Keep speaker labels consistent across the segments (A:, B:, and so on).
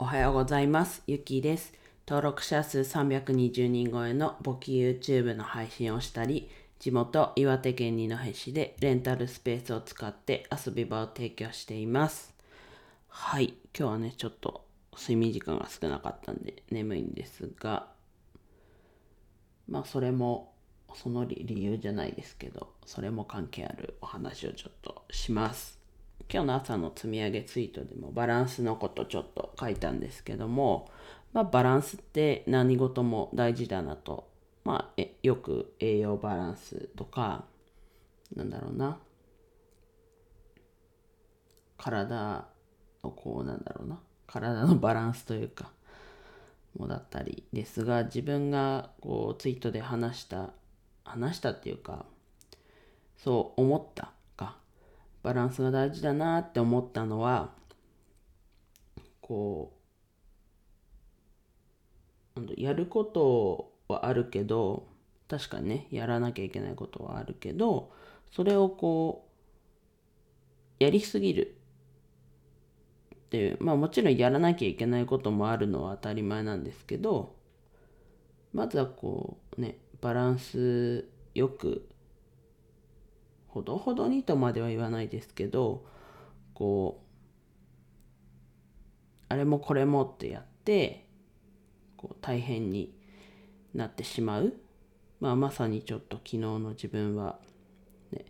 A: おはようございます。ゆきです。登録者数320人超えの簿記 YouTube の配信をしたり、地元岩手県二戸市でレンタルスペースを使って遊び場を提供しています。はい、今日はね、ちょっと睡眠時間が少なかったんで眠いんですが、まあそれもその理理由じゃないですけど、それも関係あるお話をちょっとします。今日の朝の積み上げツイートでもバランスのことちょっと書いたんですけども、まあ、バランスって何事も大事だなと、まあ、よく栄養バランスとかなんだろうな。体のこうなんだろうな。体のバランスというかもだったりですが自分がこうツイートで話した話したっていうかそう思った。バランスが大事だなって思ったのはこうやることはあるけど確かにねやらなきゃいけないことはあるけどそれをこうやりすぎるっていうまあもちろんやらなきゃいけないこともあるのは当たり前なんですけどまずはこうねバランスよくほどほどにとまでは言わないですけどこうあれもこれもってやってこう大変になってしまう、まあ、まさにちょっと昨日の自分は、ね、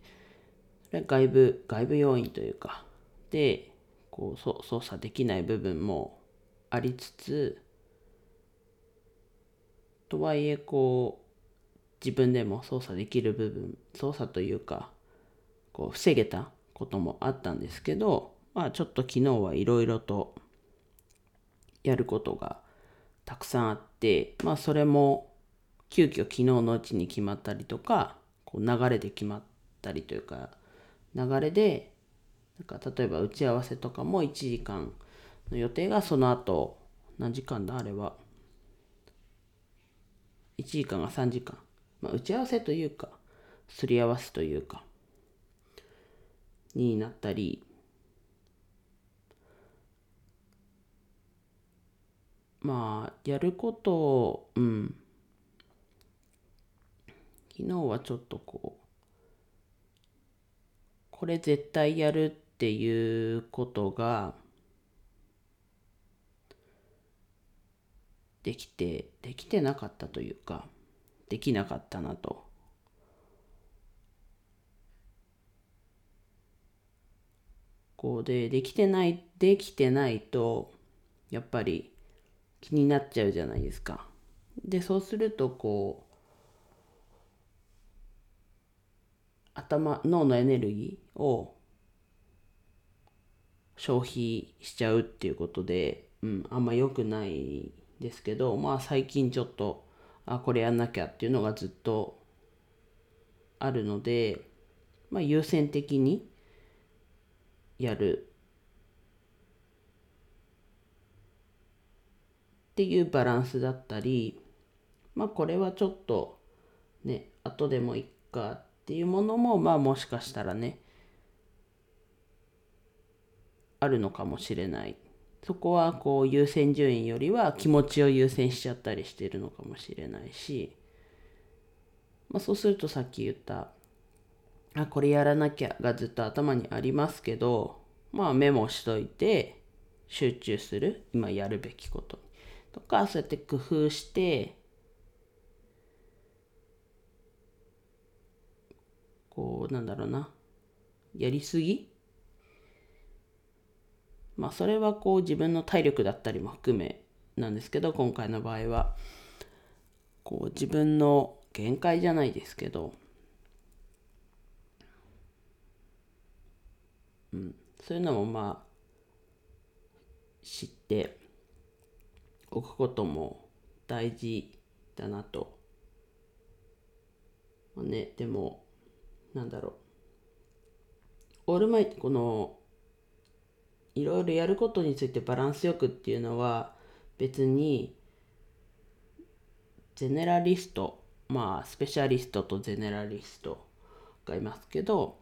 A: それ外部外部要因というかでこうそ操作できない部分もありつつとはいえこう自分でも操作できる部分操作というかこう防げたこともあったんですけどまあちょっと昨日はいろいろとやることがたくさんあってまあそれも急遽昨日のうちに決まったりとかこう流れで決まったりというか流れでなんか例えば打ち合わせとかも1時間の予定がその後何時間だあれは。1時間が3時間、まあ、打ち合わせというかすり合わせというか。になったりまあやることをうん。昨日はちょっとこうこれ絶対やるっていうことができてできてなかったというかできなかったなと。こうでできてないできてないとやっぱり気になっちゃうじゃないですか。でそうするとこう頭脳のエネルギーを消費しちゃうっていうことで、うん、あんま良くないですけどまあ最近ちょっとあこれやんなきゃっていうのがずっとあるので、まあ、優先的にやる。っていうバランスだったりまあこれはちょっとね後でもいっかっていうものもまあもしかしたらねあるのかもしれない。そこはこう優先順位よりは気持ちを優先しちゃったりしてるのかもしれないし、まあ、そうするとさっき言ったあこれやらなきゃがずっと頭にありますけどまあメモしといて集中する。今やるべきこと。とかそうやって工夫してこうなんだろうな。やりすぎ？まあそれはこう自分の体力だったりも含めなんですけど今回の場合は。こう自分の限界じゃないですけどうんそういうのもまあ知っておくことも大事だなと。まあね、でもなんだろうオールマイこのいろいろやることについてバランスよくっていうのは別にゼネラリストまあスペシャリストとゼネラリストがいますけど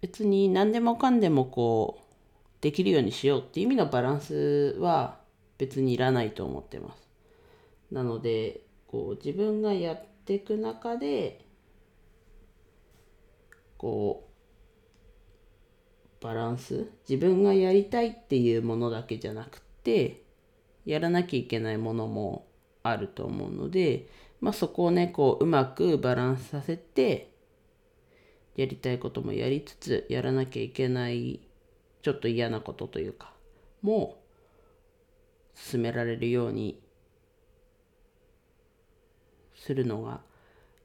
A: 別に何でもかんでもこうできるようにしようっていう意味のバランスは別にいらないと思ってます。なのでこう自分がやっていく中でこうバランス自分がやりたいっていうものだけじゃなくてやらなきゃいけないものもあると思うので、まあ、そこをねこううまくバランスさせてやりたいこともやりつつやらなきゃいけないちょっと嫌なことというかも進められるようにするのが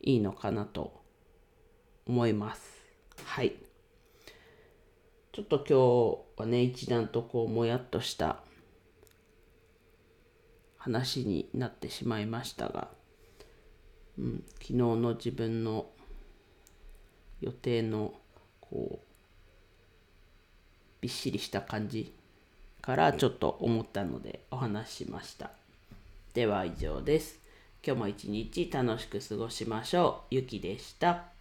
A: いいのかなと思います。はい。ちょっと今日はね、一段とこう、もやっとした話になってしまいましたが、うん、昨日の自分の予定のこうびっしりした感じからちょっと思ったのでお話ししました。では以上です。今日も一日楽しく過ごしましょう。ゆきでした